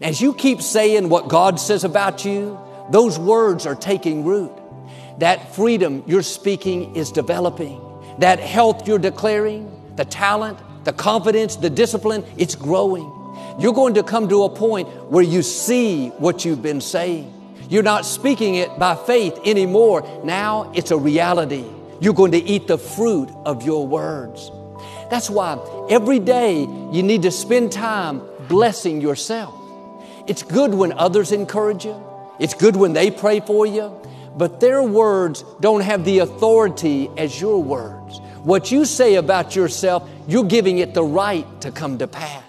As you keep saying what God says about you, those words are taking root. That freedom you're speaking is developing. That health you're declaring, the talent, the confidence, the discipline, it's growing. You're going to come to a point where you see what you've been saying. You're not speaking it by faith anymore. Now it's a reality. You're going to eat the fruit of your words. That's why every day you need to spend time blessing yourself. It's good when others encourage you. It's good when they pray for you, but their words don't have the authority as your words. What you say about yourself, you're giving it the right to come to pass.